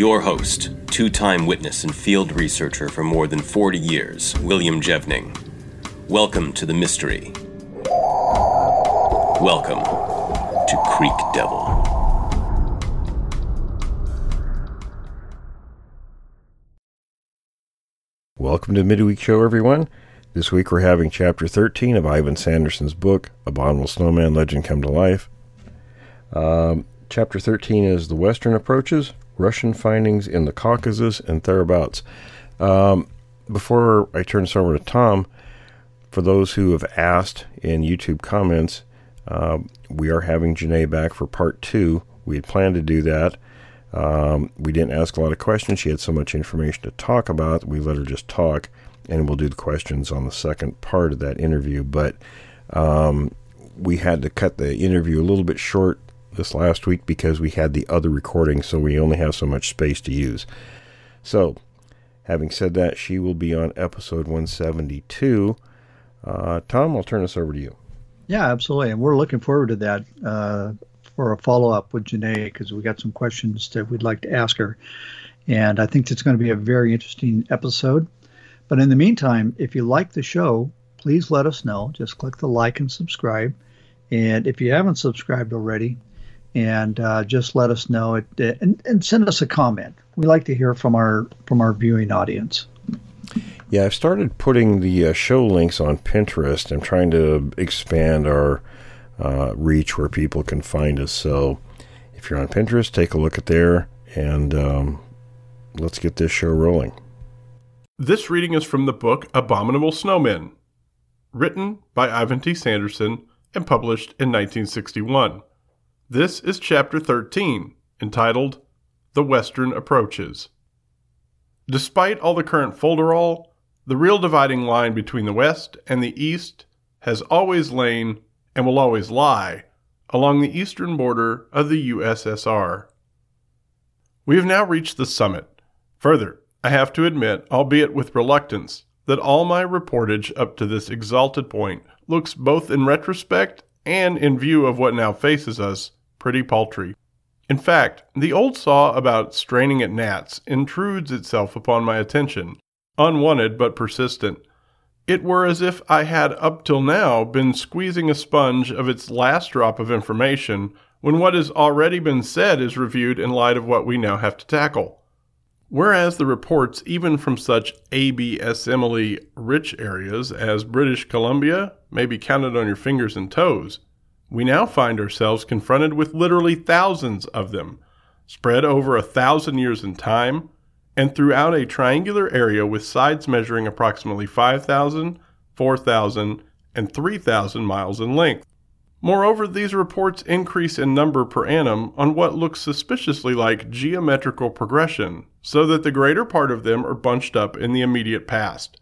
Your host, two time witness and field researcher for more than 40 years, William Jevning. Welcome to the mystery. Welcome to Creek Devil. Welcome to Midweek Show, everyone. This week we're having Chapter 13 of Ivan Sanderson's book, Abominable Snowman Legend Come to Life. Um, chapter 13 is The Western Approaches, Russian Findings in the Caucasus and Thereabouts. Um, before I turn this over to Tom, for those who have asked in YouTube comments, uh, we are having Janae back for part two. We had planned to do that. Um, we didn't ask a lot of questions. She had so much information to talk about. We let her just talk, and we'll do the questions on the second part of that interview. But um, we had to cut the interview a little bit short this last week because we had the other recording, so we only have so much space to use. So, having said that, she will be on episode 172. Uh, Tom, I'll turn this over to you. Yeah, absolutely. And we're looking forward to that. Uh, for a follow up with Janae because we got some questions that we'd like to ask her. And I think it's going to be a very interesting episode. But in the meantime, if you like the show, please let us know. Just click the like and subscribe. And if you haven't subscribed already, and uh, just let us know it, and, and send us a comment. We like to hear from our from our viewing audience. Yeah, I've started putting the uh, show links on Pinterest. I'm trying to expand our uh, reach where people can find us. So if you're on Pinterest, take a look at there and um, let's get this show rolling. This reading is from the book Abominable Snowmen, written by Ivan T. Sanderson and published in 1961. This is chapter 13, entitled The Western Approaches. Despite all the current folderol, the real dividing line between the West and the East has always lain and will always lie along the eastern border of the USSR. We have now reached the summit. Further, I have to admit, albeit with reluctance, that all my reportage up to this exalted point looks both in retrospect and in view of what now faces us pretty paltry. In fact, the old saw about straining at gnats intrudes itself upon my attention, unwanted but persistent, it were as if I had up till now been squeezing a sponge of its last drop of information when what has already been said is reviewed in light of what we now have to tackle. Whereas the reports, even from such ABSMily rich areas as British Columbia, may be counted on your fingers and toes, we now find ourselves confronted with literally thousands of them, spread over a thousand years in time, and throughout a triangular area with sides measuring approximately 5,000, 4,000, and 3,000 miles in length. Moreover, these reports increase in number per annum on what looks suspiciously like geometrical progression, so that the greater part of them are bunched up in the immediate past.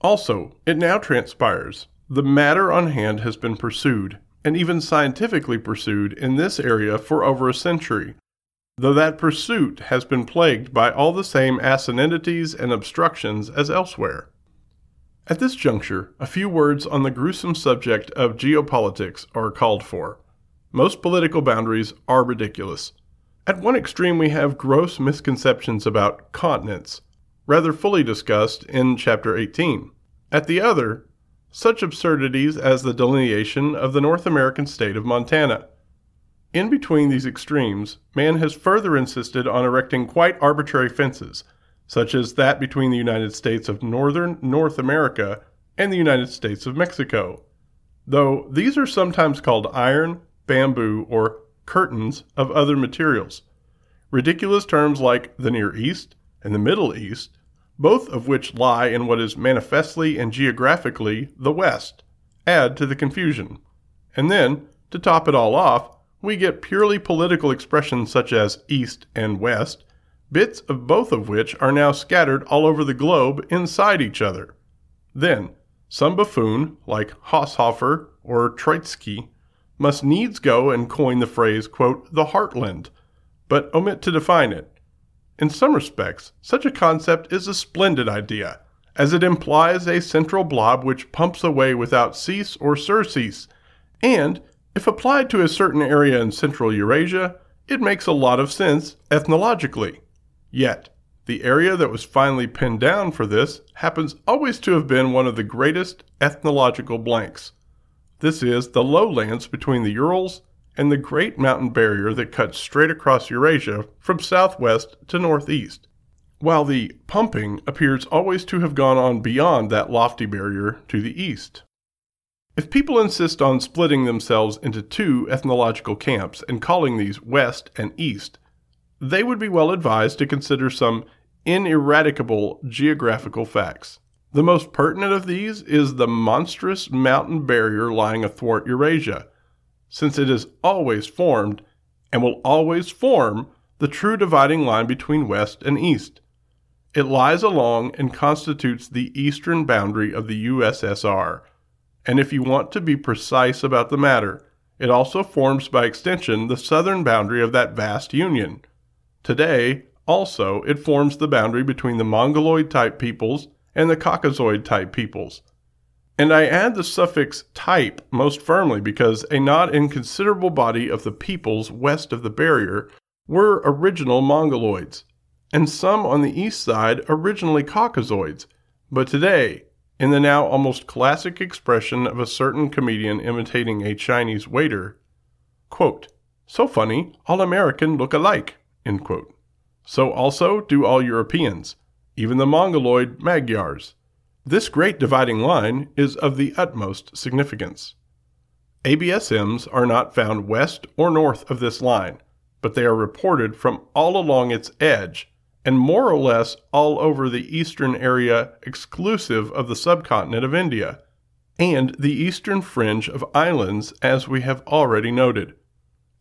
Also, it now transpires the matter on hand has been pursued, and even scientifically pursued, in this area for over a century, though that pursuit has been plagued by all the same asininities and obstructions as elsewhere. At this juncture, a few words on the gruesome subject of geopolitics are called for. Most political boundaries are ridiculous. At one extreme, we have gross misconceptions about continents, rather fully discussed in Chapter 18. At the other, such absurdities as the delineation of the North American state of Montana. In between these extremes, man has further insisted on erecting quite arbitrary fences, such as that between the United States of Northern North America and the United States of Mexico, though these are sometimes called iron, bamboo, or curtains of other materials. Ridiculous terms like the Near East and the Middle East, both of which lie in what is manifestly and geographically the West, add to the confusion. And then, to top it all off, we get purely political expressions such as East and West, bits of both of which are now scattered all over the globe inside each other. Then, some buffoon, like Haushofer or Troitsky, must needs go and coin the phrase, quote, the heartland, but omit to define it. In some respects, such a concept is a splendid idea, as it implies a central blob which pumps away without cease or surcease, and, if applied to a certain area in central Eurasia, it makes a lot of sense ethnologically. Yet, the area that was finally pinned down for this happens always to have been one of the greatest ethnological blanks. This is the lowlands between the Urals and the great mountain barrier that cuts straight across Eurasia from southwest to northeast, while the pumping appears always to have gone on beyond that lofty barrier to the east. If people insist on splitting themselves into two ethnological camps and calling these West and East, they would be well advised to consider some ineradicable geographical facts. The most pertinent of these is the monstrous mountain barrier lying athwart Eurasia, since it is always formed and will always form the true dividing line between West and East. It lies along and constitutes the eastern boundary of the USSR, and if you want to be precise about the matter, it also forms by extension the southern boundary of that vast union. Today, also, it forms the boundary between the Mongoloid type peoples and the Caucasoid type peoples. And I add the suffix type most firmly because a not inconsiderable body of the peoples west of the barrier were original Mongoloids, and some on the east side originally Caucasoids, but today, in the now almost classic expression of a certain comedian imitating a Chinese waiter, quote, so funny, all American look alike. So also do all Europeans, even the Mongoloid Magyars. This great dividing line is of the utmost significance. ABSMs are not found west or north of this line, but they are reported from all along its edge and more or less all over the eastern area exclusive of the subcontinent of India, and the eastern fringe of islands as we have already noted.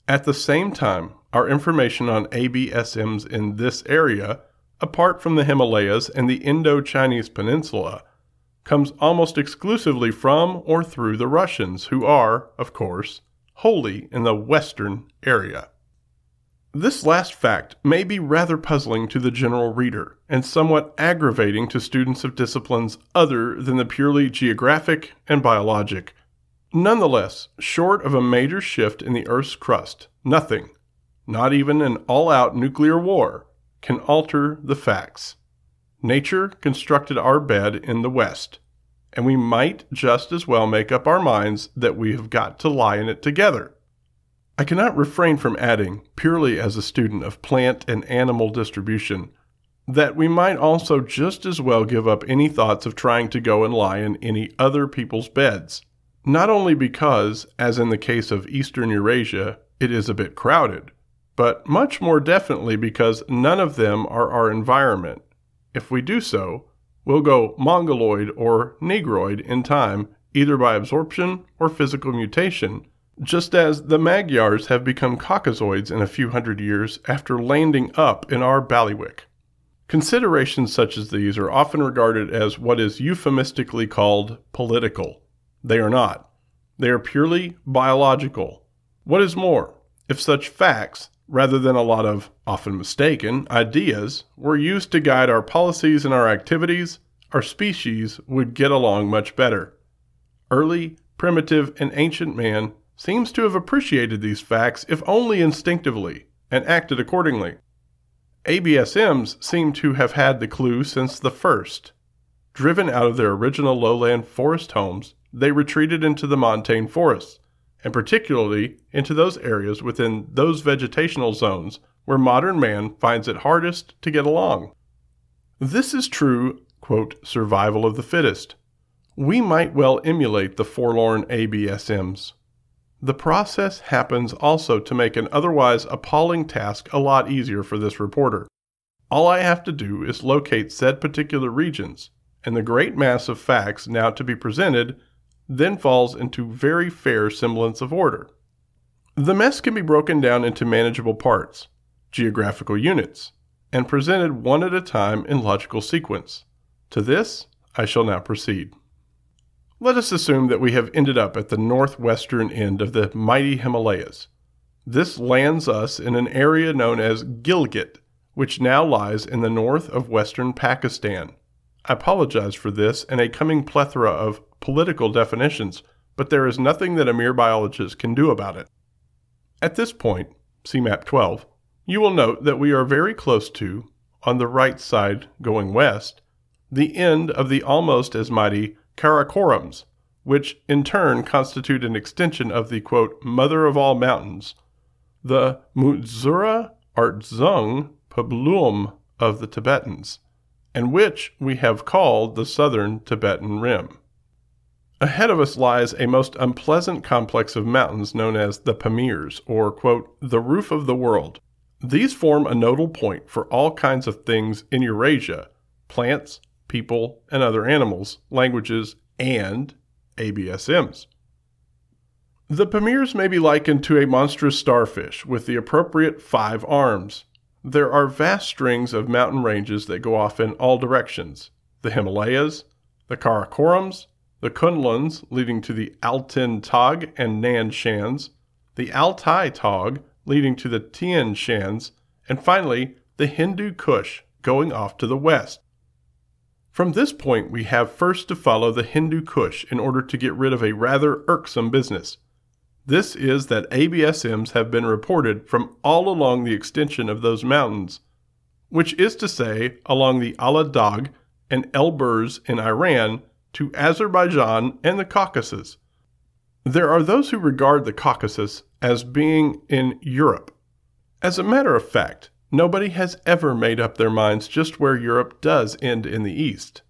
At the same time, our information on ABSMs in this area, apart from the Himalayas and the Indo Chinese Peninsula, comes almost exclusively from or through the Russians, who are, of course, wholly in the western area. This last fact may be rather puzzling to the general reader and somewhat aggravating to students of disciplines other than the purely geographic and biologic. Nonetheless, short of a major shift in the Earth's crust, nothing, not even an all out nuclear war, can alter the facts. Nature constructed our bed in the West, and we might just as well make up our minds that we have got to lie in it together. I cannot refrain from adding, purely as a student of plant and animal distribution, that we might also just as well give up any thoughts of trying to go and lie in any other people's beds. Not only because, as in the case of Eastern Eurasia, it is a bit crowded, but much more definitely because none of them are our environment. If we do so, we'll go mongoloid or negroid in time, either by absorption or physical mutation, just as the Magyars have become Caucasoids in a few hundred years after landing up in our bailiwick. Considerations such as these are often regarded as what is euphemistically called political. They are not. They are purely biological. What is more, if such facts, rather than a lot of, often mistaken, ideas were used to guide our policies and our activities, our species would get along much better. Early, primitive, and ancient man seems to have appreciated these facts, if only instinctively, and acted accordingly. ABSMs seem to have had the clue since the first. Driven out of their original lowland forest homes, they retreated into the montane forests, and particularly into those areas within those vegetational zones where modern man finds it hardest to get along. This is true, quote, survival of the fittest. We might well emulate the forlorn ABSMs. The process happens also to make an otherwise appalling task a lot easier for this reporter. All I have to do is locate said particular regions, and the great mass of facts now to be presented then falls into very fair semblance of order. The mess can be broken down into manageable parts, geographical units, and presented one at a time in logical sequence. To this, I shall now proceed. Let us assume that we have ended up at the northwestern end of the mighty Himalayas. This lands us in an area known as Gilgit, which now lies in the north of western Pakistan. I apologize for this and a coming plethora of political definitions, but there is nothing that a mere biologist can do about it. At this point, see map 12, you will note that we are very close to, on the right side going west, the end of the almost as mighty Karakorams, which in turn constitute an extension of the quote, mother of all mountains, the Mutzura Artzung Pabluum of the Tibetans, and which we have called the southern Tibetan Rim. Ahead of us lies a most unpleasant complex of mountains known as the Pamirs, or, quote, the roof of the world. These form a nodal point for all kinds of things in Eurasia plants, people, and other animals, languages, and ABSMs. The Pamirs may be likened to a monstrous starfish with the appropriate five arms. There are vast strings of mountain ranges that go off in all directions the Himalayas, the Karakorams, the Kunluns leading to the Altin Tog and Nan Shans, the Altai Tog leading to the Tian Shans, and finally the Hindu Kush going off to the west. From this point, we have first to follow the Hindu Kush in order to get rid of a rather irksome business. This is that ABSMs have been reported from all along the extension of those mountains, which is to say, along the Allah Dagh and Elburz in Iran to Azerbaijan and the Caucasus. There are those who regard the Caucasus as being in Europe. As a matter of fact, nobody has ever made up their minds just where Europe does end in the east,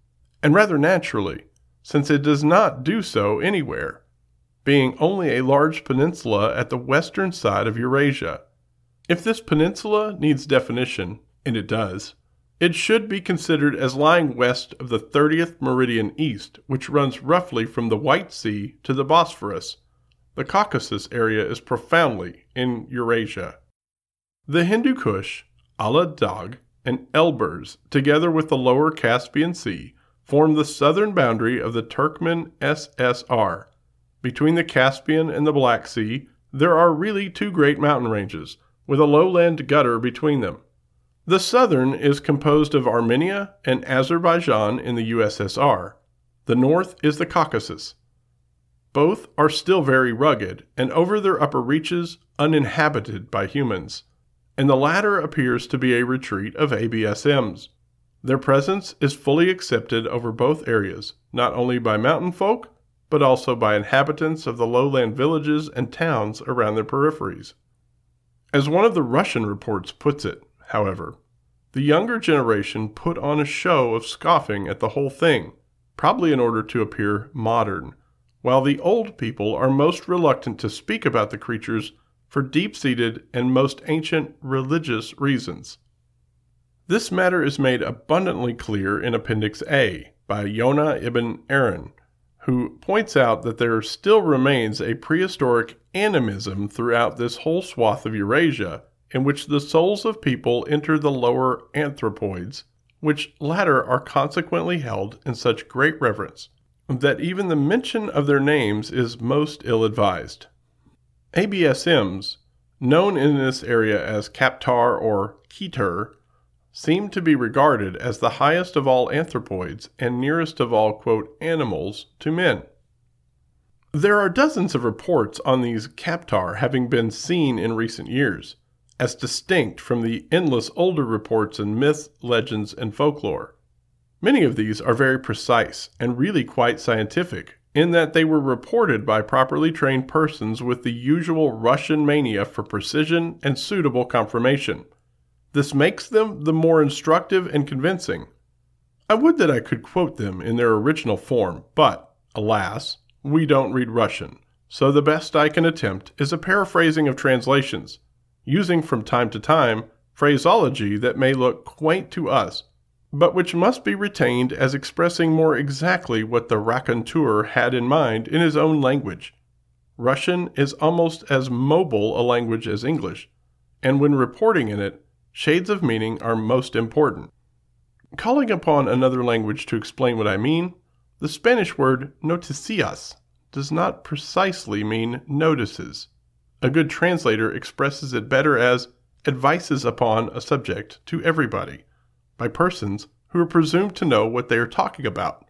and rather naturally, since it does not do so anywhere, being only a large peninsula at the western side of Eurasia. If this peninsula needs definition, and it does, it should be considered as lying west of the 30th meridian east, which runs roughly from the White Sea to the Bosphorus. The Caucasus area is profoundly in Eurasia. The Hindu Kush, Allah Dagh, and Elburz, together with the lower Caspian Sea, form the southern boundary of the Turkmen SSR. Between the Caspian and the Black Sea, there are really two great mountain ranges, with a lowland gutter between them. The southern is composed of Armenia and Azerbaijan in the USSR. The north is the Caucasus. Both are still very rugged and over their upper reaches uninhabited by humans, and the latter appears to be a retreat of ABSMs. Their presence is fully accepted over both areas, not only by mountain folk, but also by inhabitants of the lowland villages and towns around their peripheries. As one of the Russian reports puts it, however. The younger generation put on a show of scoffing at the whole thing, probably in order to appear modern, while the old people are most reluctant to speak about the creatures for deep seated and most ancient religious reasons. This matter is made abundantly clear in Appendix A by Yonah ibn Aaron, who points out that there still remains a prehistoric animism throughout this whole swath of Eurasia in which the souls of people enter the lower anthropoids, which latter are consequently held in such great reverence that even the mention of their names is most ill advised. ABSMs, known in this area as Kaptar or Keter, seem to be regarded as the highest of all anthropoids and nearest of all quote, animals to men. There are dozens of reports on these Kaptar having been seen in recent years, as distinct from the endless older reports in myths, legends, and folklore. Many of these are very precise and really quite scientific, in that they were reported by properly trained persons with the usual Russian mania for precision and suitable confirmation. This makes them the more instructive and convincing. I would that I could quote them in their original form, but, alas, we don't read Russian, so the best I can attempt is a paraphrasing of translations using from time to time phraseology that may look quaint to us, but which must be retained as expressing more exactly what the raconteur had in mind in his own language. Russian is almost as mobile a language as English, and when reporting in it, shades of meaning are most important. Calling upon another language to explain what I mean, the Spanish word noticias does not precisely mean notices. A good translator expresses it better as advices upon a subject to everybody, by persons who are presumed to know what they are talking about.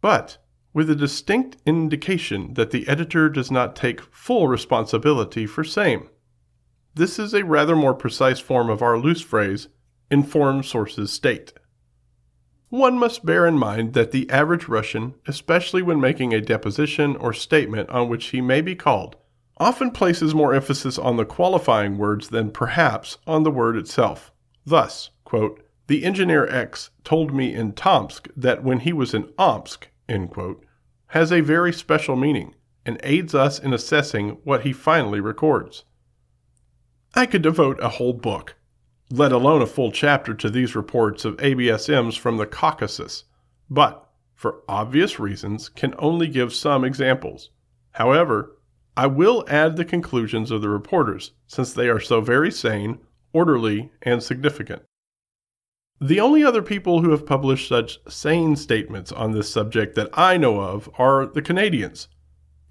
But with a distinct indication that the editor does not take full responsibility for same. This is a rather more precise form of our loose phrase, informed sources state. One must bear in mind that the average Russian, especially when making a deposition or statement on which he may be called, often places more emphasis on the qualifying words than perhaps on the word itself. Thus, quote, the engineer X told me in Tomsk that when he was in Omsk, quote, has a very special meaning and aids us in assessing what he finally records. I could devote a whole book let alone a full chapter to these reports of ABSMs from the Caucasus, but, for obvious reasons, can only give some examples. However, I will add the conclusions of the reporters, since they are so very sane, orderly, and significant. The only other people who have published such sane statements on this subject that I know of are the Canadians.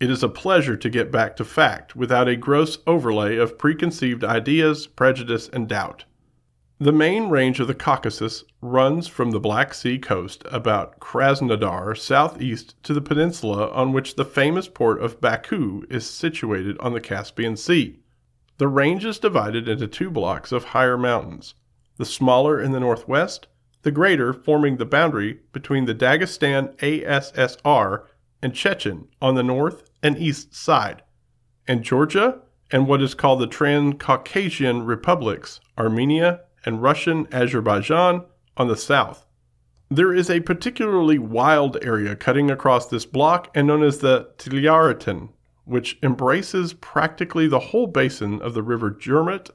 It is a pleasure to get back to fact without a gross overlay of preconceived ideas, prejudice, and doubt. The main range of the Caucasus runs from the Black Sea coast about Krasnodar southeast to the peninsula on which the famous port of Baku is situated on the Caspian Sea. The range is divided into two blocks of higher mountains, the smaller in the northwest, the greater forming the boundary between the Dagestan ASSR and Chechen on the north and east side, and Georgia and what is called the Transcaucasian republics, Armenia and Russian Azerbaijan on the south. There is a particularly wild area cutting across this block and known as the Tliaratan, which embraces practically the whole basin of the river Jermut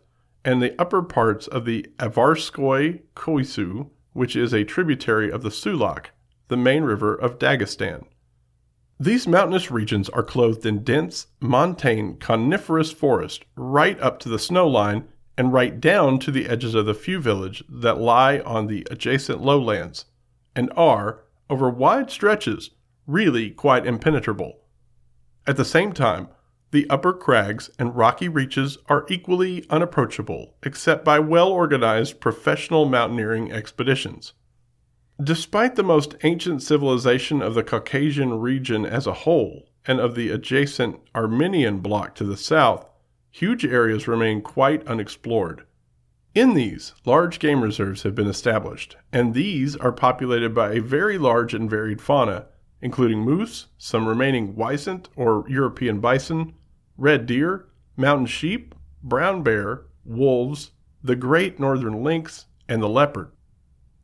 and the upper parts of the Avarskoy Koisu, which is a tributary of the Sulak, the main river of Dagestan. These mountainous regions are clothed in dense, montane, coniferous forest right up to the snow line and right down to the edges of the few villages that lie on the adjacent lowlands, and are, over wide stretches, really quite impenetrable. At the same time, the upper crags and rocky reaches are equally unapproachable except by well organized professional mountaineering expeditions. Despite the most ancient civilization of the Caucasian region as a whole, and of the adjacent Armenian bloc to the south, huge areas remain quite unexplored. In these, large game reserves have been established, and these are populated by a very large and varied fauna, including moose, some remaining wisent or European bison, red deer, mountain sheep, brown bear, wolves, the great northern lynx, and the leopard.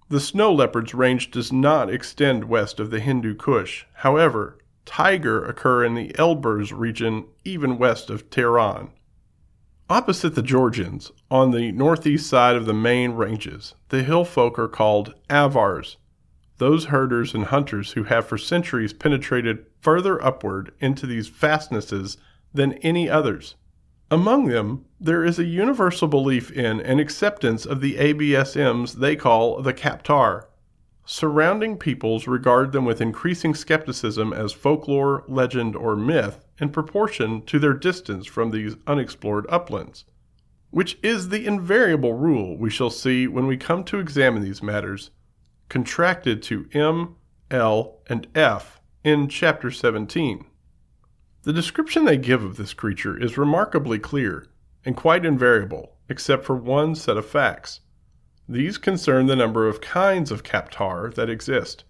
The snow leopard's range does not extend west of the Hindu Kush. However, tiger occur in the Elburz region even west of Tehran. Opposite the Georgians, on the northeast side of the main ranges, the hill folk are called Avars, those herders and hunters who have for centuries penetrated further upward into these fastnesses than any others. Among them, there is a universal belief in and acceptance of the ABSMs they call the Kaptar, Surrounding peoples regard them with increasing skepticism as folklore, legend, or myth in proportion to their distance from these unexplored uplands, which is the invariable rule we shall see when we come to examine these matters, contracted to M, L, and F in Chapter 17. The description they give of this creature is remarkably clear and quite invariable, except for one set of facts. These concern the number of kinds of kaptar that exist.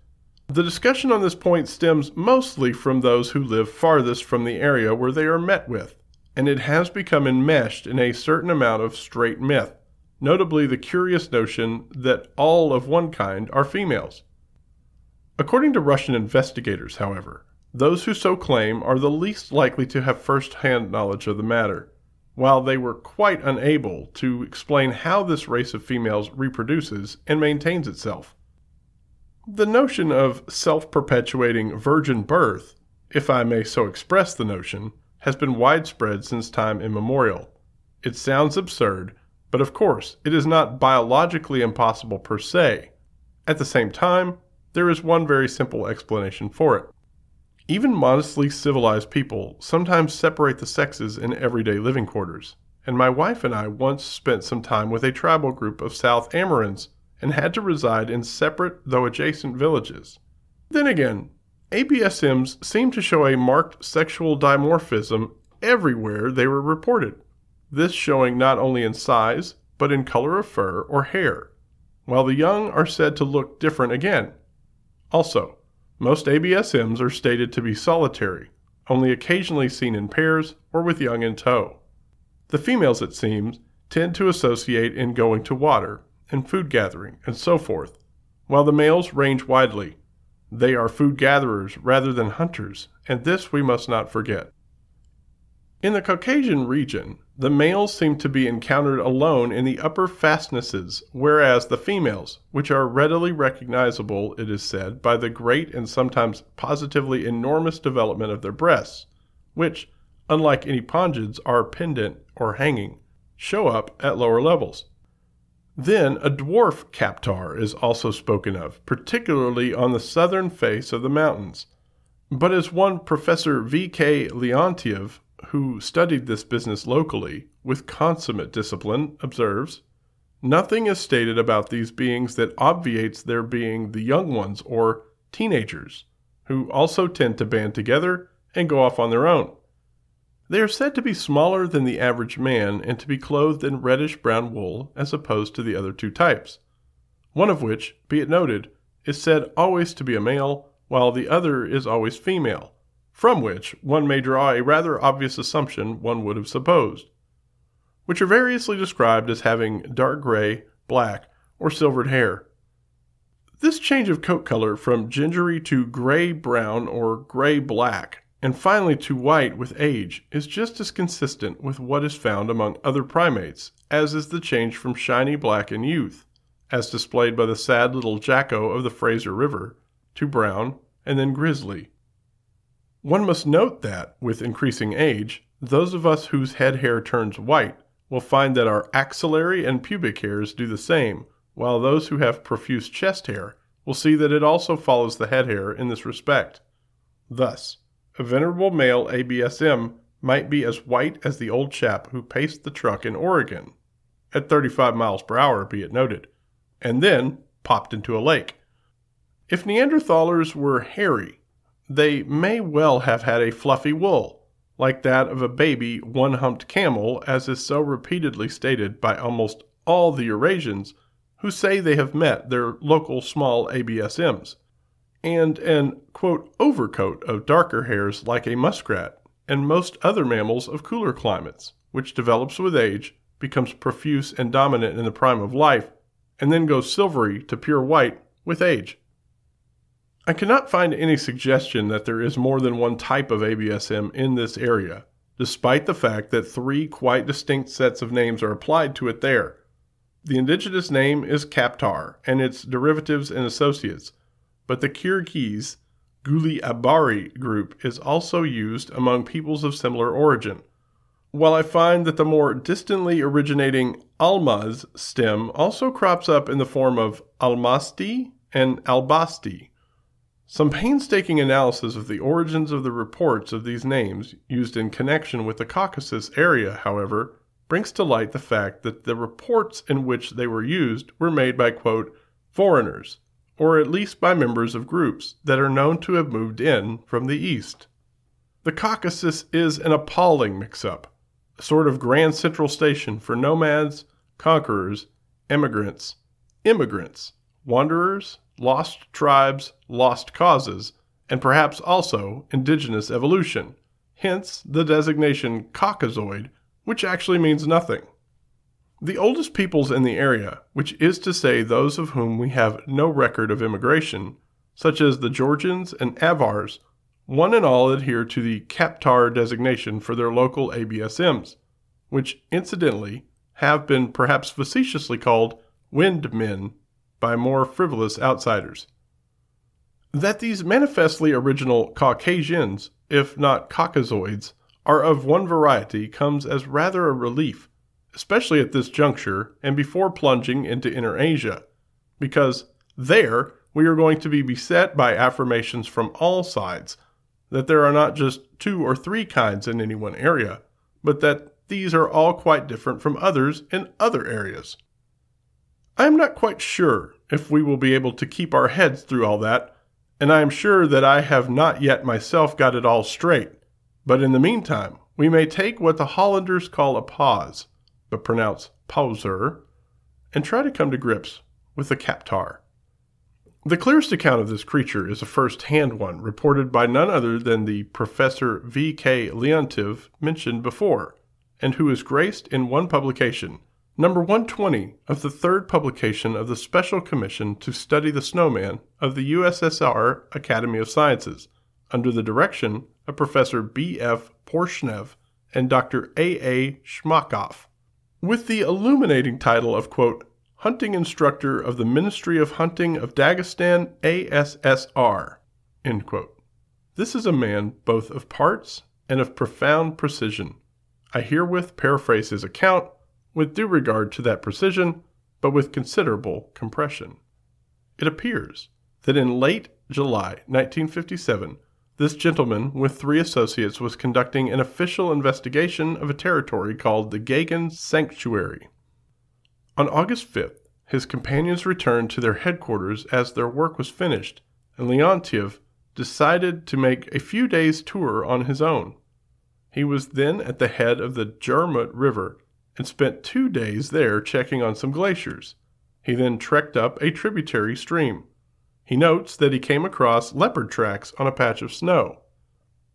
The discussion on this point stems mostly from those who live farthest from the area where they are met with, and it has become enmeshed in a certain amount of straight myth, notably the curious notion that all of one kind are females. According to Russian investigators, however, those who so claim are the least likely to have first hand knowledge of the matter while they were quite unable to explain how this race of females reproduces and maintains itself. The notion of self perpetuating virgin birth, if I may so express the notion, has been widespread since time immemorial. It sounds absurd, but of course, it is not biologically impossible per se. At the same time, there is one very simple explanation for it. Even modestly civilized people sometimes separate the sexes in everyday living quarters, and my wife and I once spent some time with a tribal group of South Amerinds and had to reside in separate though adjacent villages. Then again, ABSMs seem to show a marked sexual dimorphism everywhere they were reported, this showing not only in size, but in color of fur or hair, while the young are said to look different again. Also, most ABSMs are stated to be solitary, only occasionally seen in pairs or with young in tow. The females, it seems, tend to associate in going to water, and food gathering, and so forth, while the males range widely. They are food gatherers rather than hunters, and this we must not forget. In the Caucasian region, the males seem to be encountered alone in the upper fastnesses, whereas the females, which are readily recognizable, it is said, by the great and sometimes positively enormous development of their breasts, which, unlike any pongids, are pendant or hanging, show up at lower levels. Then a dwarf kaptar is also spoken of, particularly on the southern face of the mountains. But as one Professor V. K. Leontiev, who studied this business locally with consummate discipline, observes, nothing is stated about these beings that obviates their being the young ones or teenagers, who also tend to band together and go off on their own. They are said to be smaller than the average man and to be clothed in reddish brown wool as opposed to the other two types, one of which, be it noted, is said always to be a male, while the other is always female, from which one may draw a rather obvious assumption one would have supposed, which are variously described as having dark gray, black, or silvered hair. This change of coat color from gingery to gray brown or gray black and finally to white with age is just as consistent with what is found among other primates as is the change from shiny black in youth, as displayed by the sad little jacko of the Fraser River, to brown and then grizzly. One must note that, with increasing age, those of us whose head hair turns white will find that our axillary and pubic hairs do the same, while those who have profuse chest hair will see that it also follows the head hair in this respect. Thus, a venerable male ABSM might be as white as the old chap who paced the truck in Oregon, at 35 miles per hour, be it noted, and then popped into a lake. If Neanderthalers were hairy, they may well have had a fluffy wool, like that of a baby one humped camel, as is so repeatedly stated by almost all the Eurasians who say they have met their local small ABSMs and an quote, overcoat of darker hairs like a muskrat, and most other mammals of cooler climates, which develops with age, becomes profuse and dominant in the prime of life, and then goes silvery to pure white with age. I cannot find any suggestion that there is more than one type of ABSM in this area, despite the fact that three quite distinct sets of names are applied to it there. The indigenous name is Kaptar, and its derivatives and associates, but the Kyrgyz Guli Abari group is also used among peoples of similar origin. While I find that the more distantly originating Almaz stem also crops up in the form of Almasti and Albasti. Some painstaking analysis of the origins of the reports of these names used in connection with the Caucasus area, however, brings to light the fact that the reports in which they were used were made by, quote, foreigners, or at least by members of groups that are known to have moved in from the East. The Caucasus is an appalling mix up, a sort of grand central station for nomads, conquerors, emigrants, immigrants, wanderers, lost tribes, lost causes, and perhaps also indigenous evolution, hence the designation Caucasoid, which actually means nothing. The oldest peoples in the area, which is to say those of whom we have no record of immigration, such as the Georgians and Avars, one and all adhere to the Kaptar designation for their local ABSMs, which incidentally have been perhaps facetiously called wind men by more frivolous outsiders. That these manifestly original Caucasians, if not Caucasoids, are of one variety comes as rather a relief especially at this juncture and before plunging into Inner Asia, because there we are going to be beset by affirmations from all sides that there are not just two or three kinds in any one area, but that these are all quite different from others in other areas. I am not quite sure if we will be able to keep our heads through all that, and I am sure that I have not yet myself got it all straight. But in the meantime, we may take what the Hollanders call a pause, but pronounce pauser, and try to come to grips with the Kaptar. The clearest account of this creature is a first hand one reported by none other than the Professor V. K. Leontiev mentioned before, and who is graced in one publication, number 120 of the third publication of the Special Commission to Study the Snowman of the USSR Academy of Sciences, under the direction of Professor B. F. Porshnev and Dr. A. A. Shmakov, with the illuminating title of, quote, Hunting Instructor of the Ministry of Hunting of Dagestan ASSR. This is a man both of parts and of profound precision. I herewith paraphrase his account with due regard to that precision, but with considerable compression. It appears that in late July 1957, this gentleman with three associates was conducting an official investigation of a territory called the Gagan Sanctuary. On August 5th, his companions returned to their headquarters as their work was finished, and Leontiev decided to make a few days' tour on his own. He was then at the head of the Jermut River and spent two days there checking on some glaciers. He then trekked up a tributary stream. He notes that he came across leopard tracks on a patch of snow.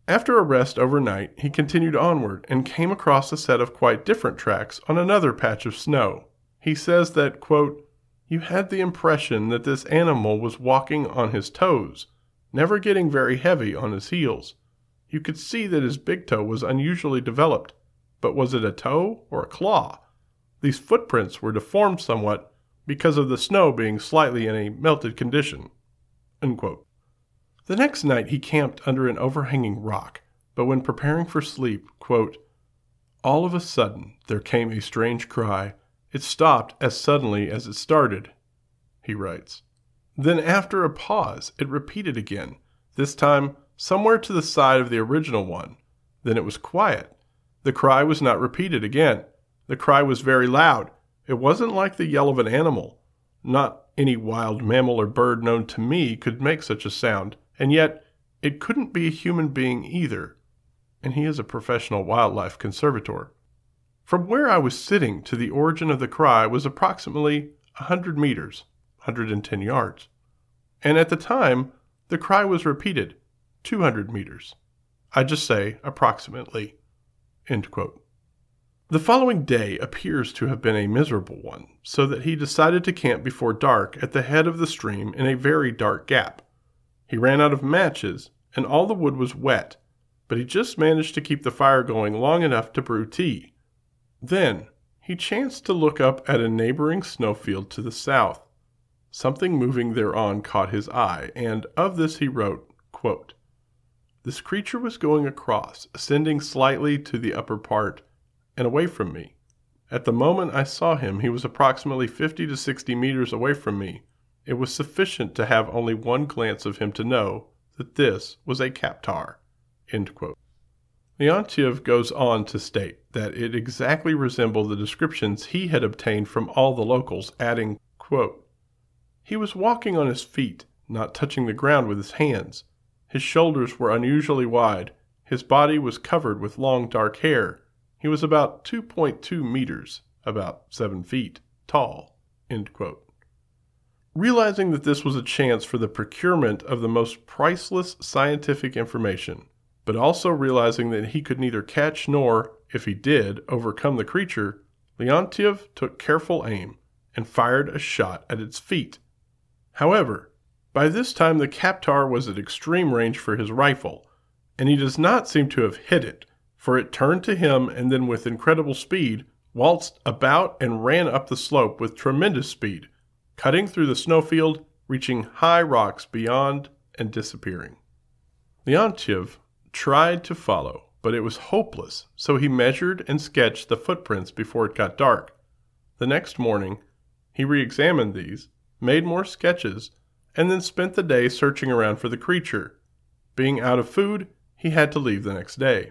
After a rest overnight, he continued onward and came across a set of quite different tracks on another patch of snow. He says that, quote, You had the impression that this animal was walking on his toes, never getting very heavy on his heels. You could see that his big toe was unusually developed, but was it a toe or a claw? These footprints were deformed somewhat because of the snow being slightly in a melted condition. Unquote. The next night he camped under an overhanging rock, but when preparing for sleep, quote, all of a sudden there came a strange cry it stopped as suddenly as it started, he writes. Then, after a pause, it repeated again, this time somewhere to the side of the original one. Then it was quiet. The cry was not repeated again. The cry was very loud. It wasn't like the yell of an animal. Not any wild mammal or bird known to me could make such a sound, and yet it couldn't be a human being either. And he is a professional wildlife conservator. From where I was sitting to the origin of the cry was approximately a 100 meters, 110 yards. And at the time, the cry was repeated 200 meters. I just say approximately. The following day appears to have been a miserable one, so that he decided to camp before dark at the head of the stream in a very dark gap. He ran out of matches, and all the wood was wet, but he just managed to keep the fire going long enough to brew tea. Then he chanced to look up at a neighboring snowfield to the south. Something moving thereon caught his eye, and of this he wrote, quote, This creature was going across, ascending slightly to the upper part, and away from me. At the moment I saw him, he was approximately 50 to 60 meters away from me. It was sufficient to have only one glance of him to know that this was a Kaptar. Leontiev goes on to state that it exactly resembled the descriptions he had obtained from all the locals, adding, quote, He was walking on his feet, not touching the ground with his hands. His shoulders were unusually wide. His body was covered with long dark hair. He was about 2.2 meters, about 7 feet, tall. Realizing that this was a chance for the procurement of the most priceless scientific information, but also realizing that he could neither catch nor, if he did, overcome the creature, Leontiev took careful aim and fired a shot at its feet. However, by this time the Kaptar was at extreme range for his rifle, and he does not seem to have hit it, for it turned to him and then with incredible speed waltzed about and ran up the slope with tremendous speed, cutting through the snowfield, reaching high rocks beyond and disappearing. Leontiev tried to follow, but it was hopeless, so he measured and sketched the footprints before it got dark. The next morning, he re examined these, made more sketches, and then spent the day searching around for the creature. Being out of food, he had to leave the next day.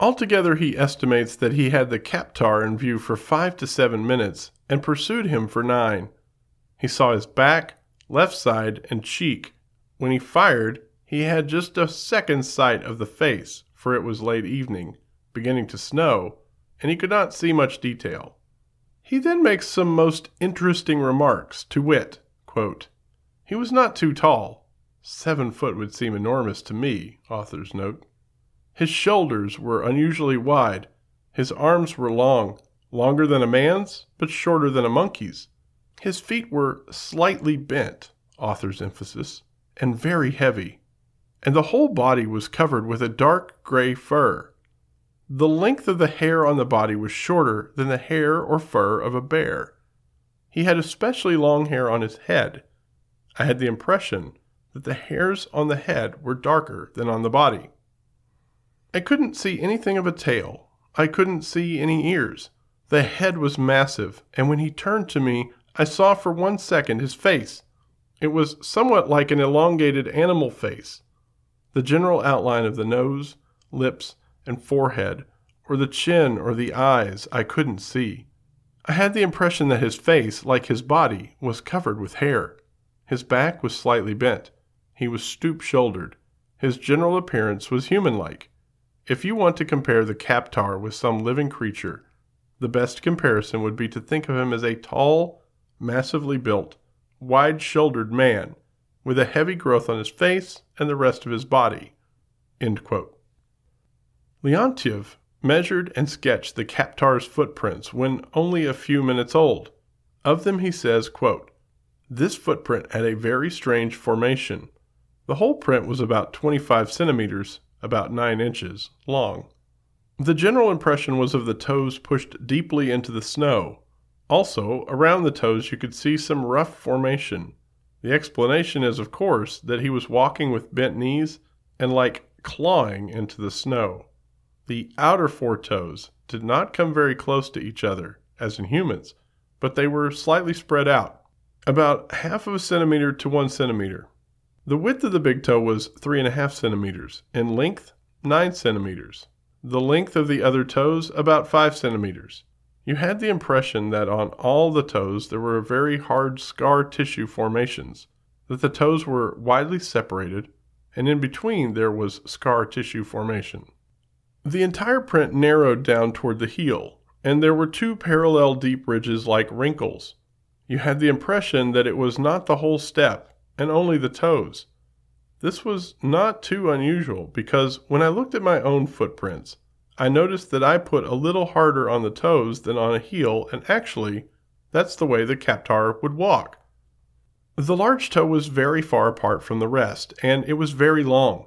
Altogether, he estimates that he had the Kaptar in view for five to seven minutes and pursued him for nine. He saw his back, left side, and cheek. When he fired, he had just a second sight of the face, for it was late evening, beginning to snow, and he could not see much detail. He then makes some most interesting remarks, to wit, quote, He was not too tall. Seven foot would seem enormous to me, authors note. His shoulders were unusually wide. His arms were long, longer than a man's, but shorter than a monkey's. His feet were slightly bent, author's emphasis, and very heavy, and the whole body was covered with a dark gray fur. The length of the hair on the body was shorter than the hair or fur of a bear. He had especially long hair on his head. I had the impression that the hairs on the head were darker than on the body. I couldn't see anything of a tail. I couldn't see any ears. The head was massive, and when he turned to me, I saw for one second his face. It was somewhat like an elongated animal face. The general outline of the nose, lips, and forehead, or the chin or the eyes, I couldn't see. I had the impression that his face, like his body, was covered with hair. His back was slightly bent. He was stoop shouldered. His general appearance was human like. If you want to compare the Kaptar with some living creature, the best comparison would be to think of him as a tall, massively built, wide shouldered man with a heavy growth on his face and the rest of his body. Leontiev measured and sketched the Kaptar's footprints when only a few minutes old. Of them he says, quote, This footprint had a very strange formation. The whole print was about 25 centimeters about nine inches, long. The general impression was of the toes pushed deeply into the snow. Also, around the toes you could see some rough formation. The explanation is, of course, that he was walking with bent knees and like clawing into the snow. The outer four toes did not come very close to each other, as in humans, but they were slightly spread out, about half of a centimeter to one centimeter. The width of the big toe was 3.5 centimeters, and length, 9 centimeters. The length of the other toes, about 5 centimeters. You had the impression that on all the toes there were very hard scar tissue formations, that the toes were widely separated, and in between there was scar tissue formation. The entire print narrowed down toward the heel, and there were two parallel deep ridges like wrinkles. You had the impression that it was not the whole step, and only the toes. This was not too unusual because when I looked at my own footprints, I noticed that I put a little harder on the toes than on a heel, and actually, that's the way the Kaptar would walk. The large toe was very far apart from the rest, and it was very long.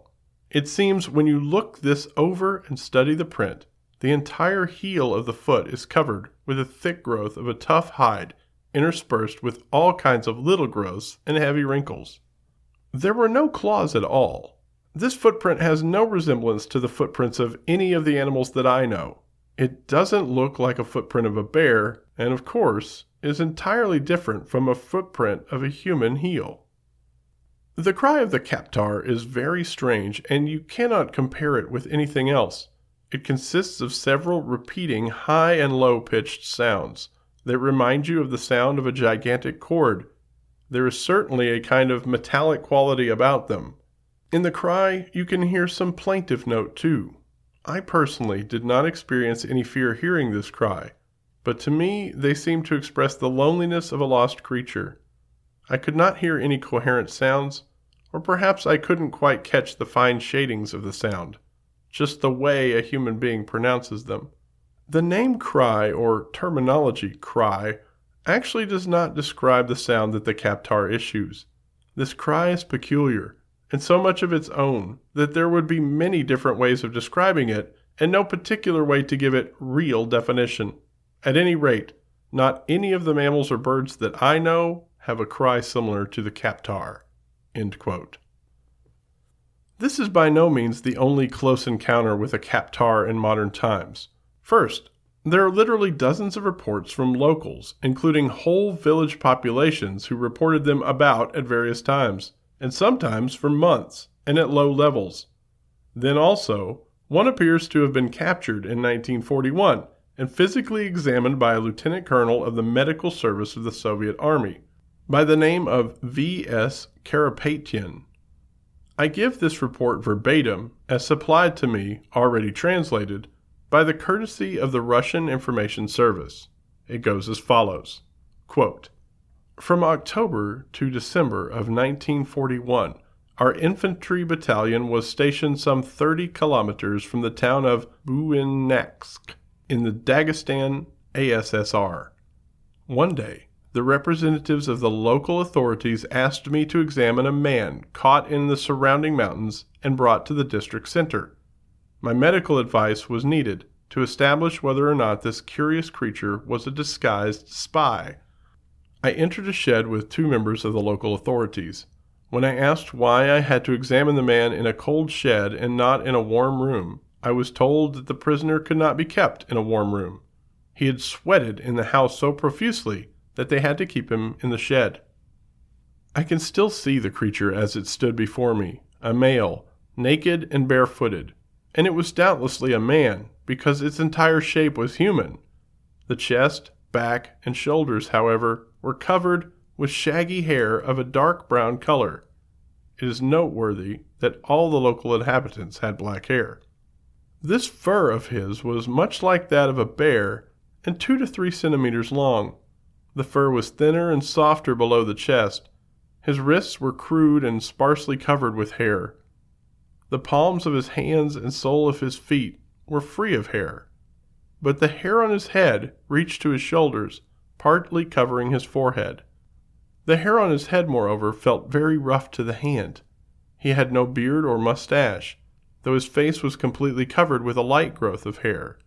It seems when you look this over and study the print, the entire heel of the foot is covered with a thick growth of a tough hide interspersed with all kinds of little growths and heavy wrinkles. There were no claws at all. This footprint has no resemblance to the footprints of any of the animals that I know. It doesn't look like a footprint of a bear, and of course, is entirely different from a footprint of a human heel. The cry of the Kaptar is very strange, and you cannot compare it with anything else. It consists of several repeating high and low pitched sounds that remind you of the sound of a gigantic chord. There is certainly a kind of metallic quality about them. In the cry, you can hear some plaintive note too. I personally did not experience any fear hearing this cry, but to me they seemed to express the loneliness of a lost creature. I could not hear any coherent sounds, or perhaps I couldn't quite catch the fine shadings of the sound, just the way a human being pronounces them. The name cry or terminology cry actually does not describe the sound that the Kaptar issues. This cry is peculiar and so much of its own that there would be many different ways of describing it and no particular way to give it real definition. At any rate, not any of the mammals or birds that I know have a cry similar to the Kaptar. The This is by no means the only close encounter with a Kaptar in modern times. First, there are literally dozens of reports from locals, including whole village populations who reported them about at various times, and sometimes for months and at low levels. Then also, one appears to have been captured in 1941 and physically examined by a lieutenant colonel of the medical service of the Soviet Army by the name of V.S. Karapetyan. I give this report verbatim, as supplied to me, already translated, by the courtesy of the Russian Information Service. It goes as follows Quote, From October to December of 1941, our infantry battalion was stationed some 30 kilometers from the town of Buinaksk in the Dagestan ASSR. One day, the representatives of the local authorities asked me to examine a man caught in the surrounding mountains and brought to the district center. My medical advice was needed to establish whether or not this curious creature was a disguised spy. I entered a shed with two members of the local authorities. When I asked why I had to examine the man in a cold shed and not in a warm room, I was told that the prisoner could not be kept in a warm room. He had sweated in the house so profusely that they had to keep him in the shed. I can still see the creature as it stood before me, a male, naked and barefooted, and it was doubtlessly a man because its entire shape was human. The chest, back, and shoulders, however, were covered with shaggy hair of a dark brown color. It is noteworthy that all the local inhabitants had black hair. This fur of his was much like that of a bear and two to three centimeters long. The fur was thinner and softer below the chest. His wrists were crude and sparsely covered with hair. The palms of his hands and sole of his feet were free of hair, but the hair on his head reached to his shoulders, partly covering his forehead. The hair on his head, moreover, felt very rough to the hand. He had no beard or mustache, though his face was completely covered with a light growth of hair.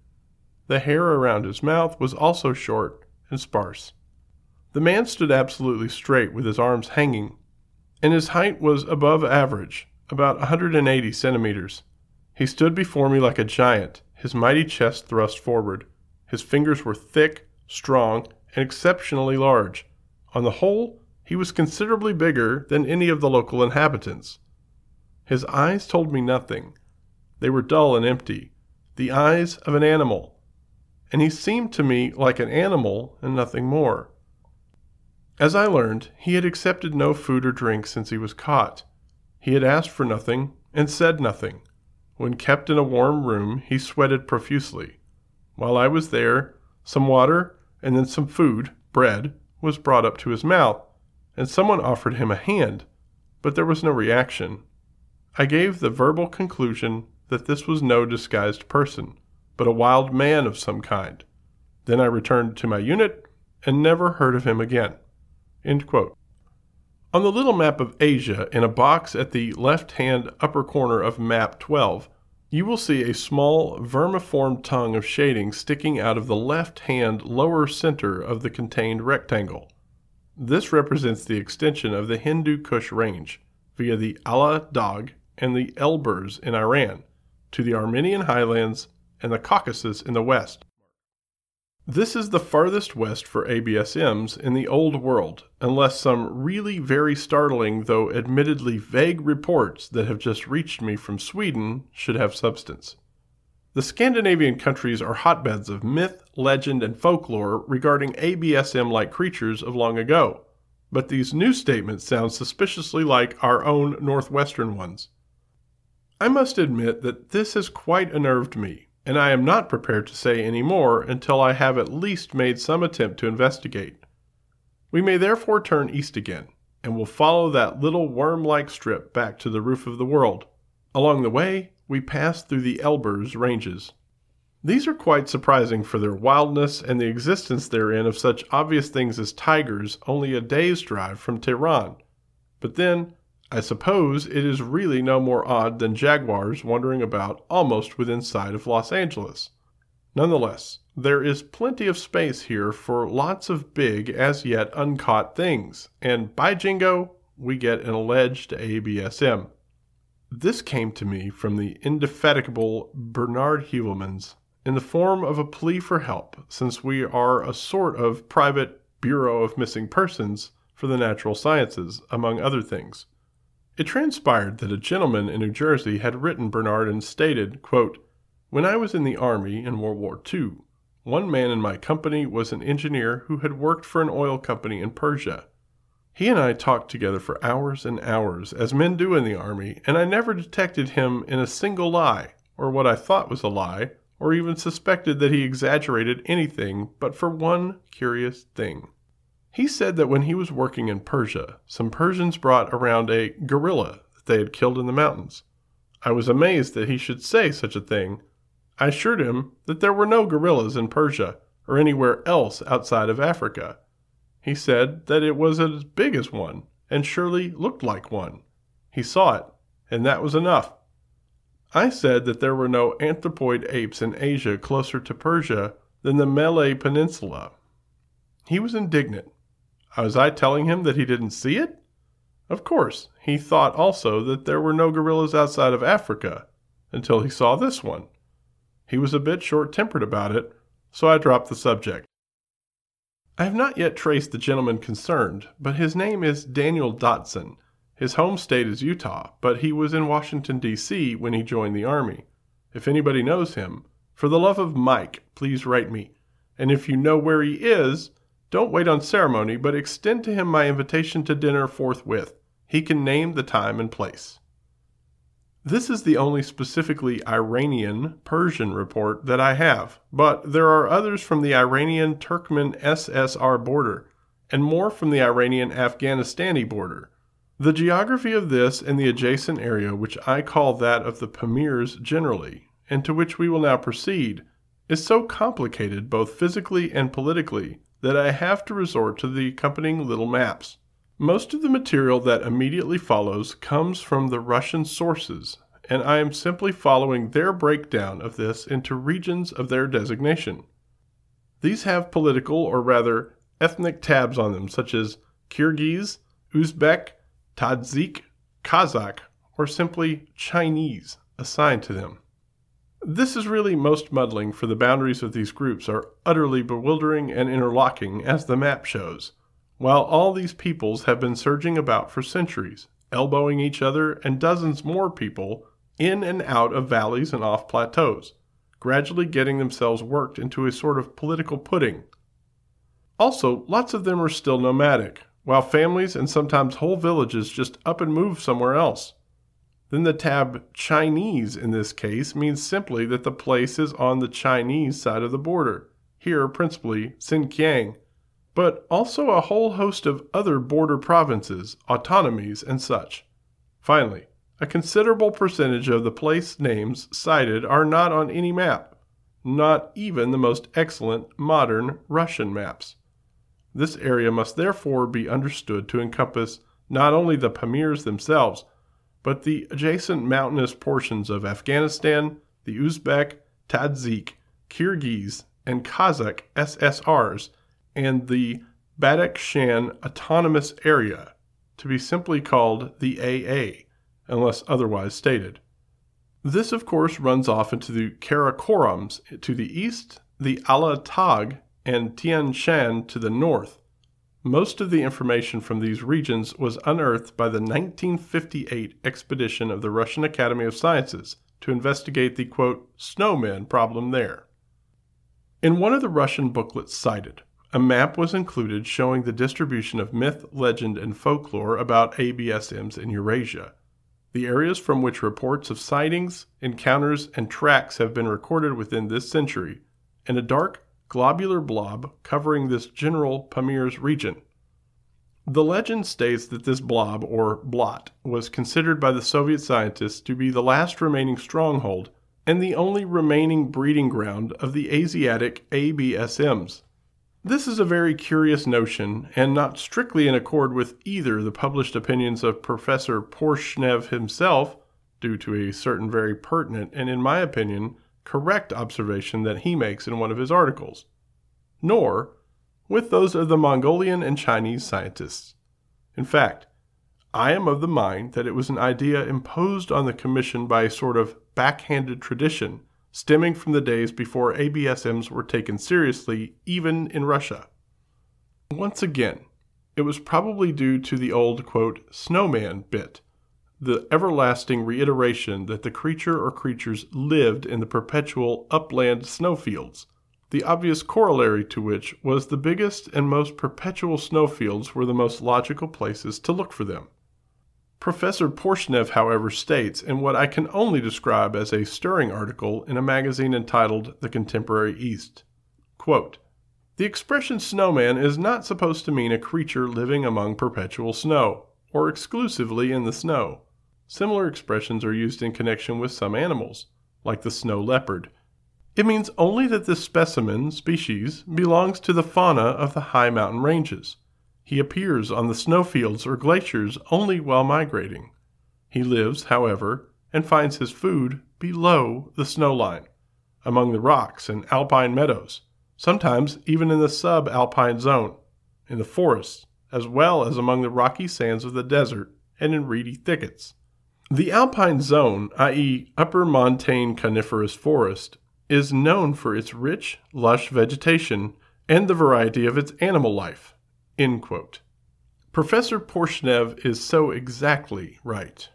The hair around his mouth was also short and sparse. The man stood absolutely straight with his arms hanging, and his height was above average, about 180 centimeters. He stood before me like a giant, his mighty chest thrust forward. His fingers were thick, strong, and exceptionally large. On the whole, he was considerably bigger than any of the local inhabitants. His eyes told me nothing. They were dull and empty, the eyes of an animal, and he seemed to me like an animal and nothing more. As I learned, he had accepted no food or drink since he was caught. He had asked for nothing and said nothing. When kept in a warm room, he sweated profusely. While I was there, some water and then some food, bread, was brought up to his mouth, and someone offered him a hand, but there was no reaction. I gave the verbal conclusion that this was no disguised person, but a wild man of some kind. Then I returned to my unit and never heard of him again. On the little map of Asia, in a box at the left hand upper corner of map 12, you will see a small vermiform tongue of shading sticking out of the left hand lower center of the contained rectangle. This represents the extension of the Hindu Kush range via the Ala Dag and the Elburz in Iran to the Armenian highlands and the Caucasus in the west. This is the farthest west for ABSMs in the Old World, unless some really very startling, though admittedly vague reports that have just reached me from Sweden should have substance. The Scandinavian countries are hotbeds of myth, legend, and folklore regarding ABSM like creatures of long ago, but these new statements sound suspiciously like our own Northwestern ones. I must admit that this has quite unnerved me, and I am not prepared to say any more until I have at least made some attempt to investigate. We may therefore turn east again, and will follow that little worm like strip back to the roof of the world. Along the way, we pass through the Elburz ranges. These are quite surprising for their wildness and the existence therein of such obvious things as tigers only a day's drive from Tehran. But then, I suppose it is really no more odd than jaguars wandering about almost within sight of Los Angeles. Nonetheless, there is plenty of space here for lots of big, as yet uncaught things, and by jingo, we get an alleged ABSM. This came to me from the indefatigable Bernard Heuvelmans in the form of a plea for help, since we are a sort of private Bureau of Missing Persons for the natural sciences, among other things. It transpired that a gentleman in New Jersey had written Bernard and stated, quote, When I was in the Army in World War II, one man in my company was an engineer who had worked for an oil company in Persia. He and I talked together for hours and hours, as men do in the Army, and I never detected him in a single lie, or what I thought was a lie, or even suspected that he exaggerated anything but for one curious thing. He said that when he was working in Persia, some Persians brought around a gorilla that they had killed in the mountains. I was amazed that he should say such a thing, I assured him that there were no gorillas in Persia or anywhere else outside of Africa. He said that it was as big as one and surely looked like one. He saw it, and that was enough. I said that there were no anthropoid apes in Asia closer to Persia than the Malay Peninsula. He was indignant. Was I telling him that he didn't see it? Of course, he thought also that there were no gorillas outside of Africa until he saw this one. He was a bit short tempered about it, so I dropped the subject. I have not yet traced the gentleman concerned, but his name is Daniel Dotson. His home state is Utah, but he was in Washington, D.C. when he joined the Army. If anybody knows him, for the love of Mike, please write me. And if you know where he is, don't wait on ceremony, but extend to him my invitation to dinner forthwith. He can name the time and place. This is the only specifically Iranian Persian report that I have, but there are others from the Iranian Turkmen SSR border and more from the Iranian Afghanistani border. The geography of this and the adjacent area, which I call that of the Pamirs generally, and to which we will now proceed, is so complicated both physically and politically that I have to resort to the accompanying little maps. Most of the material that immediately follows comes from the Russian sources, and I am simply following their breakdown of this into regions of their designation. These have political, or rather ethnic tabs on them, such as Kyrgyz, Uzbek, Tajik, Kazakh, or simply Chinese assigned to them. This is really most muddling, for the boundaries of these groups are utterly bewildering and interlocking, as the map shows while all these peoples have been surging about for centuries, elbowing each other and dozens more people in and out of valleys and off plateaus, gradually getting themselves worked into a sort of political pudding. Also, lots of them are still nomadic, while families and sometimes whole villages just up and move somewhere else. Then the tab Chinese in this case means simply that the place is on the Chinese side of the border, here principally Xinjiang but also a whole host of other border provinces, autonomies, and such. Finally, a considerable percentage of the place names cited are not on any map, not even the most excellent modern Russian maps. This area must therefore be understood to encompass not only the Pamirs themselves, but the adjacent mountainous portions of Afghanistan, the Uzbek, Tajik, Kyrgyz, and Kazakh SSRs and the Badakhshan Autonomous Area to be simply called the AA, unless otherwise stated. This, of course, runs off into the Karakorums to the east, the Alatag and Tian Shan to the north. Most of the information from these regions was unearthed by the 1958 expedition of the Russian Academy of Sciences to investigate the quote, snowmen problem there. In one of the Russian booklets cited, a map was included showing the distribution of myth, legend, and folklore about ABSMs in Eurasia, the areas from which reports of sightings, encounters, and tracks have been recorded within this century, and a dark, globular blob covering this general Pamirs region. The legend states that this blob, or blot, was considered by the Soviet scientists to be the last remaining stronghold and the only remaining breeding ground of the Asiatic ABSMs. This is a very curious notion, and not strictly in accord with either the published opinions of Professor Porshnev himself, due to a certain very pertinent and, in my opinion, correct observation that he makes in one of his articles, nor with those of the Mongolian and Chinese scientists. In fact, I am of the mind that it was an idea imposed on the Commission by a sort of backhanded tradition stemming from the days before ABSMs were taken seriously, even in Russia. Once again, it was probably due to the old, quote, snowman bit, the everlasting reiteration that the creature or creatures lived in the perpetual upland snowfields, the obvious corollary to which was the biggest and most perpetual snowfields were the most logical places to look for them. Professor Porshnev, however, states in what I can only describe as a stirring article in a magazine entitled The Contemporary East quote, The expression snowman is not supposed to mean a creature living among perpetual snow, or exclusively in the snow. Similar expressions are used in connection with some animals, like the snow leopard. It means only that this specimen species belongs to the fauna of the high mountain ranges he appears on the snowfields or glaciers only while migrating. He lives, however, and finds his food below the snow line, among the rocks and alpine meadows, sometimes even in the subalpine zone, in the forests, as well as among the rocky sands of the desert and in reedy thickets. The alpine zone, i.e., upper montane coniferous forest, is known for its rich, lush vegetation and the variety of its animal life. Professor Porshnev is so exactly right.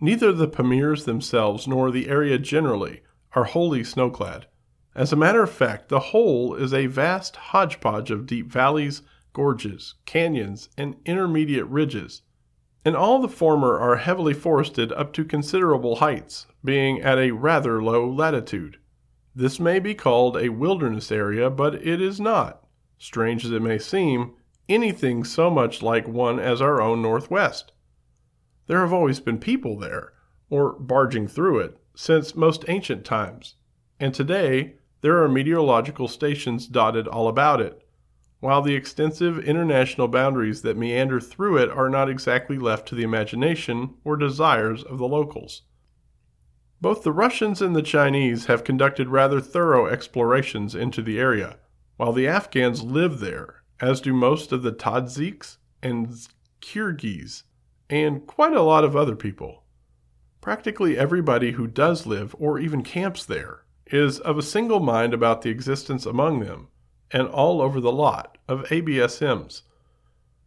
Neither the Pamirs themselves nor the area generally are wholly snowclad. As a matter of fact, the whole is a vast hodgepodge of deep valleys, gorges, canyons, and intermediate ridges, and all the former are heavily forested up to considerable heights, being at a rather low latitude. This may be called a wilderness area, but it is not, strange as it may seem, anything so much like one as our own Northwest. There have always been people there, or barging through it, since most ancient times, and today there are meteorological stations dotted all about it, while the extensive international boundaries that meander through it are not exactly left to the imagination or desires of the locals. Both the Russians and the Chinese have conducted rather thorough explorations into the area, while the Afghans live there as do most of the Tadshiks and Kyrgyz, and quite a lot of other people. Practically everybody who does live or even camps there is of a single mind about the existence among them and all over the lot of ABSMs.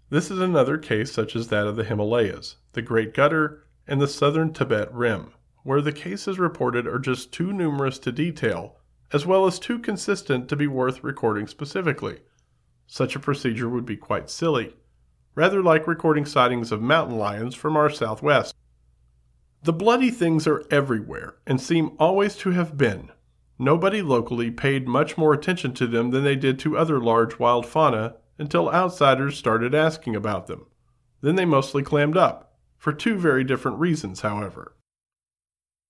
This is another case such as that of the Himalayas, the Great Gutter, and the southern Tibet Rim, where the cases reported are just too numerous to detail, as well as too consistent to be worth recording specifically. Such a procedure would be quite silly, rather like recording sightings of mountain lions from our southwest. The bloody things are everywhere and seem always to have been. Nobody locally paid much more attention to them than they did to other large wild fauna until outsiders started asking about them. Then they mostly clammed up, for two very different reasons, however.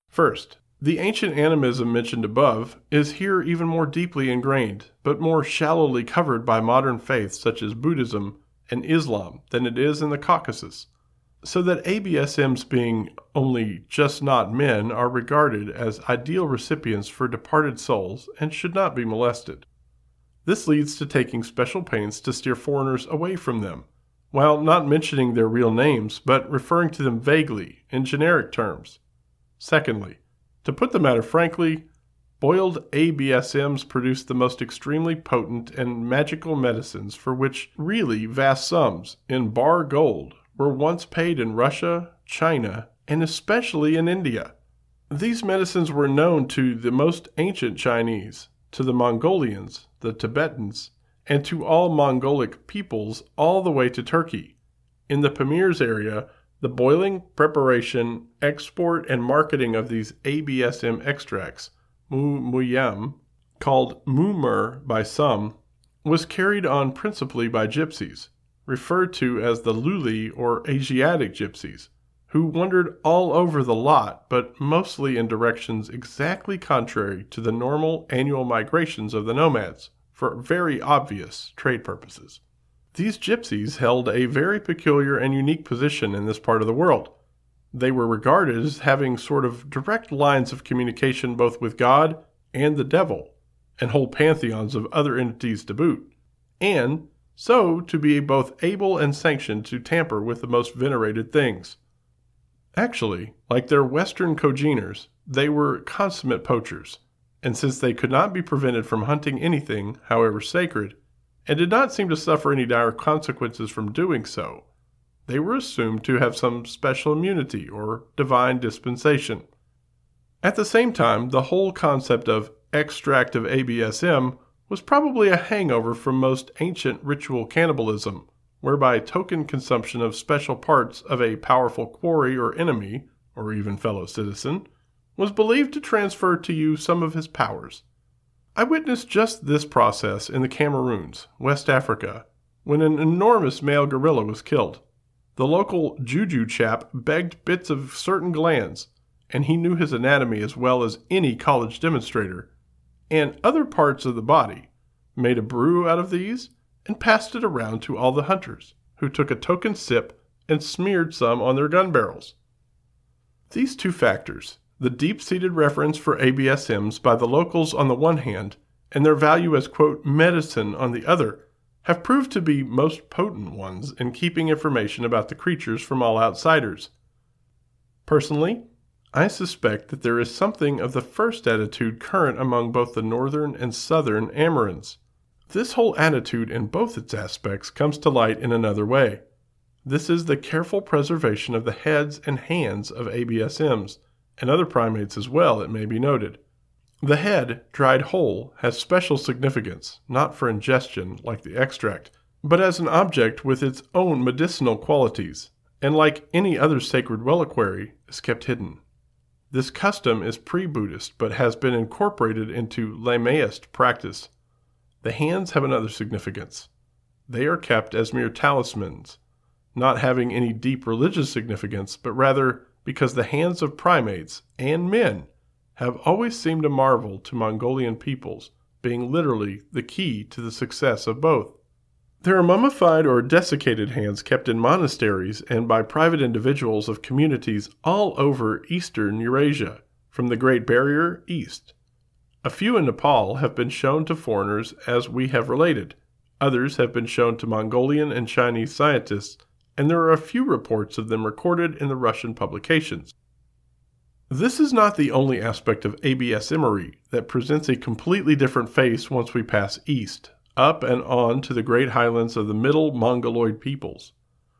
First, the ancient animism mentioned above is here even more deeply ingrained, but more shallowly covered by modern faiths such as Buddhism and Islam than it is in the Caucasus, so that ABSMs being only just not men are regarded as ideal recipients for departed souls and should not be molested. This leads to taking special pains to steer foreigners away from them, while not mentioning their real names but referring to them vaguely in generic terms. Secondly, to put the matter frankly, boiled ABSMs produce the most extremely potent and magical medicines for which really vast sums in bar gold were once paid in Russia, China, and especially in India. These medicines were known to the most ancient Chinese, to the Mongolians, the Tibetans, and to all Mongolic peoples all the way to Turkey. In the Pamirs area, the boiling, preparation, export, and marketing of these ABSM extracts, mu muyam, called mumur by some, was carried on principally by gypsies, referred to as the Luli or Asiatic gypsies, who wandered all over the lot, but mostly in directions exactly contrary to the normal annual migrations of the nomads, for very obvious trade purposes. These gypsies held a very peculiar and unique position in this part of the world. They were regarded as having sort of direct lines of communication both with God and the devil, and whole pantheons of other entities to boot. And so to be both able and sanctioned to tamper with the most venerated things. Actually, like their Western congeners, they were consummate poachers, and since they could not be prevented from hunting anything, however sacred, and did not seem to suffer any dire consequences from doing so, they were assumed to have some special immunity or divine dispensation. At the same time, the whole concept of extract of ABSM was probably a hangover from most ancient ritual cannibalism, whereby token consumption of special parts of a powerful quarry or enemy, or even fellow citizen, was believed to transfer to you some of his powers. I witnessed just this process in the Cameroons, West Africa, when an enormous male gorilla was killed. The local juju chap begged bits of certain glands, and he knew his anatomy as well as any college demonstrator, and other parts of the body, made a brew out of these, and passed it around to all the hunters, who took a token sip and smeared some on their gun barrels. These two factors, the deep seated reverence for ABSMs by the locals on the one hand, and their value as, quote, medicine on the other, have proved to be most potent ones in keeping information about the creatures from all outsiders. Personally, I suspect that there is something of the first attitude current among both the northern and southern Amerinds. This whole attitude in both its aspects comes to light in another way. This is the careful preservation of the heads and hands of ABSMs, and other primates as well, it may be noted. The head, dried whole, has special significance, not for ingestion, like the extract, but as an object with its own medicinal qualities, and like any other sacred reliquary, is kept hidden. This custom is pre Buddhist, but has been incorporated into Lamaist practice. The hands have another significance. They are kept as mere talismans, not having any deep religious significance, but rather because the hands of primates and men have always seemed a marvel to Mongolian peoples, being literally the key to the success of both. There are mummified or desiccated hands kept in monasteries and by private individuals of communities all over eastern Eurasia, from the Great Barrier east. A few in Nepal have been shown to foreigners as we have related. Others have been shown to Mongolian and Chinese scientists and there are a few reports of them recorded in the Russian publications. This is not the only aspect of ABSMery that presents a completely different face once we pass east, up and on to the great highlands of the middle Mongoloid peoples.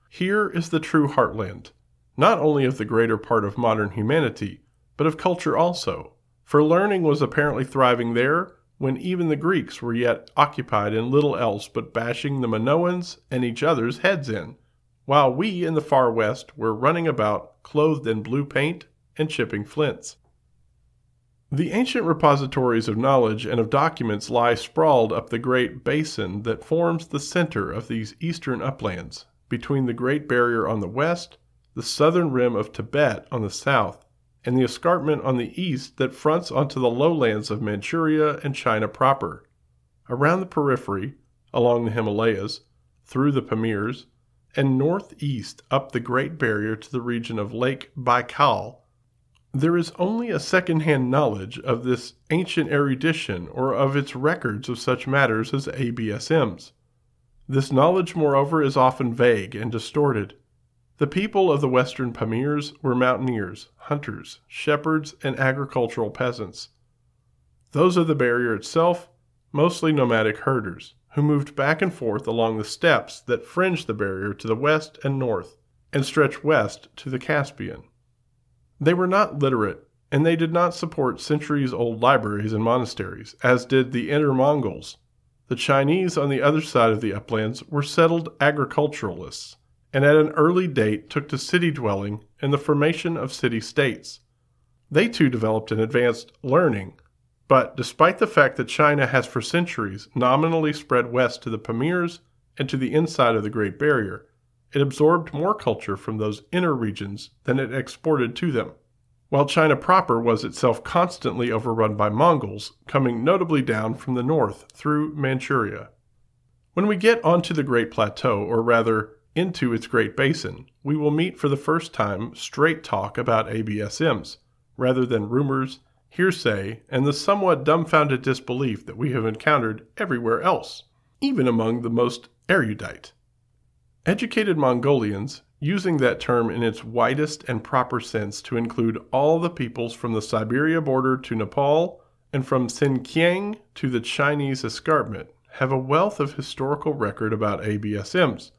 Here is the true heartland, not only of the greater part of modern humanity, but of culture also, for learning was apparently thriving there when even the Greeks were yet occupied in little else but bashing the Minoans and each other's heads in while we in the far west were running about clothed in blue paint and chipping flints. The ancient repositories of knowledge and of documents lie sprawled up the great basin that forms the center of these eastern uplands, between the Great Barrier on the west, the southern rim of Tibet on the south, and the escarpment on the east that fronts onto the lowlands of Manchuria and China proper. Around the periphery, along the Himalayas, through the Pamirs, and northeast up the Great Barrier to the region of Lake Baikal, there is only a second-hand knowledge of this ancient erudition or of its records of such matters as ABSMs. This knowledge, moreover, is often vague and distorted. The people of the western Pamirs were mountaineers, hunters, shepherds, and agricultural peasants. Those of the barrier itself, mostly nomadic herders who moved back and forth along the steppes that fringe the barrier to the west and north, and stretch west to the Caspian. They were not literate, and they did not support centuries old libraries and monasteries, as did the Inner Mongols. The Chinese on the other side of the uplands were settled agriculturalists, and at an early date took to city dwelling and the formation of city states. They too developed an advanced learning but despite the fact that China has for centuries nominally spread west to the Pamirs and to the inside of the Great Barrier, it absorbed more culture from those inner regions than it exported to them, while China proper was itself constantly overrun by Mongols, coming notably down from the north through Manchuria. When we get onto the Great Plateau, or rather into its Great Basin, we will meet for the first time straight talk about ABSMs, rather than rumors hearsay, and the somewhat dumbfounded disbelief that we have encountered everywhere else, even among the most erudite. Educated Mongolians, using that term in its widest and proper sense to include all the peoples from the Siberia border to Nepal and from Xinjiang to the Chinese escarpment, have a wealth of historical record about ABSMs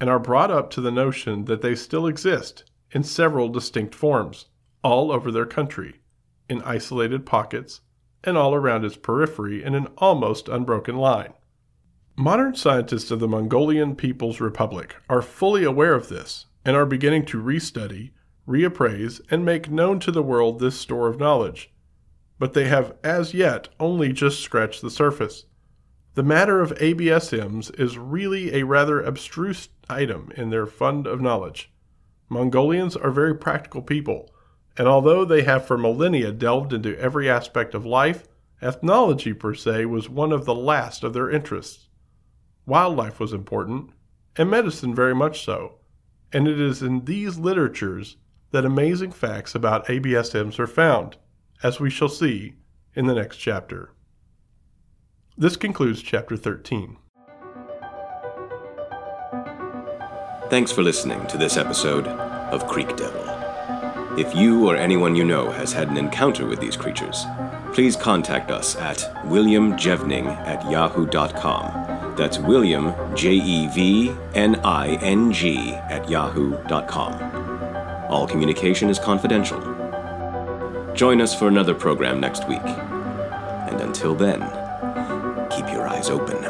and are brought up to the notion that they still exist in several distinct forms all over their country, in isolated pockets, and all around its periphery in an almost unbroken line. Modern scientists of the Mongolian People's Republic are fully aware of this and are beginning to restudy, reappraise, and make known to the world this store of knowledge. But they have as yet only just scratched the surface. The matter of ABSMs is really a rather abstruse item in their fund of knowledge. Mongolians are very practical people, and although they have for millennia delved into every aspect of life, ethnology per se was one of the last of their interests. Wildlife was important, and medicine very much so, and it is in these literatures that amazing facts about ABSMs are found, as we shall see in the next chapter. This concludes Chapter 13. Thanks for listening to this episode of Creek Devil. If you or anyone you know has had an encounter with these creatures, please contact us at williamjevning at yahoo.com. That's William, J E V N I N G, at yahoo.com. All communication is confidential. Join us for another program next week. And until then, keep your eyes open.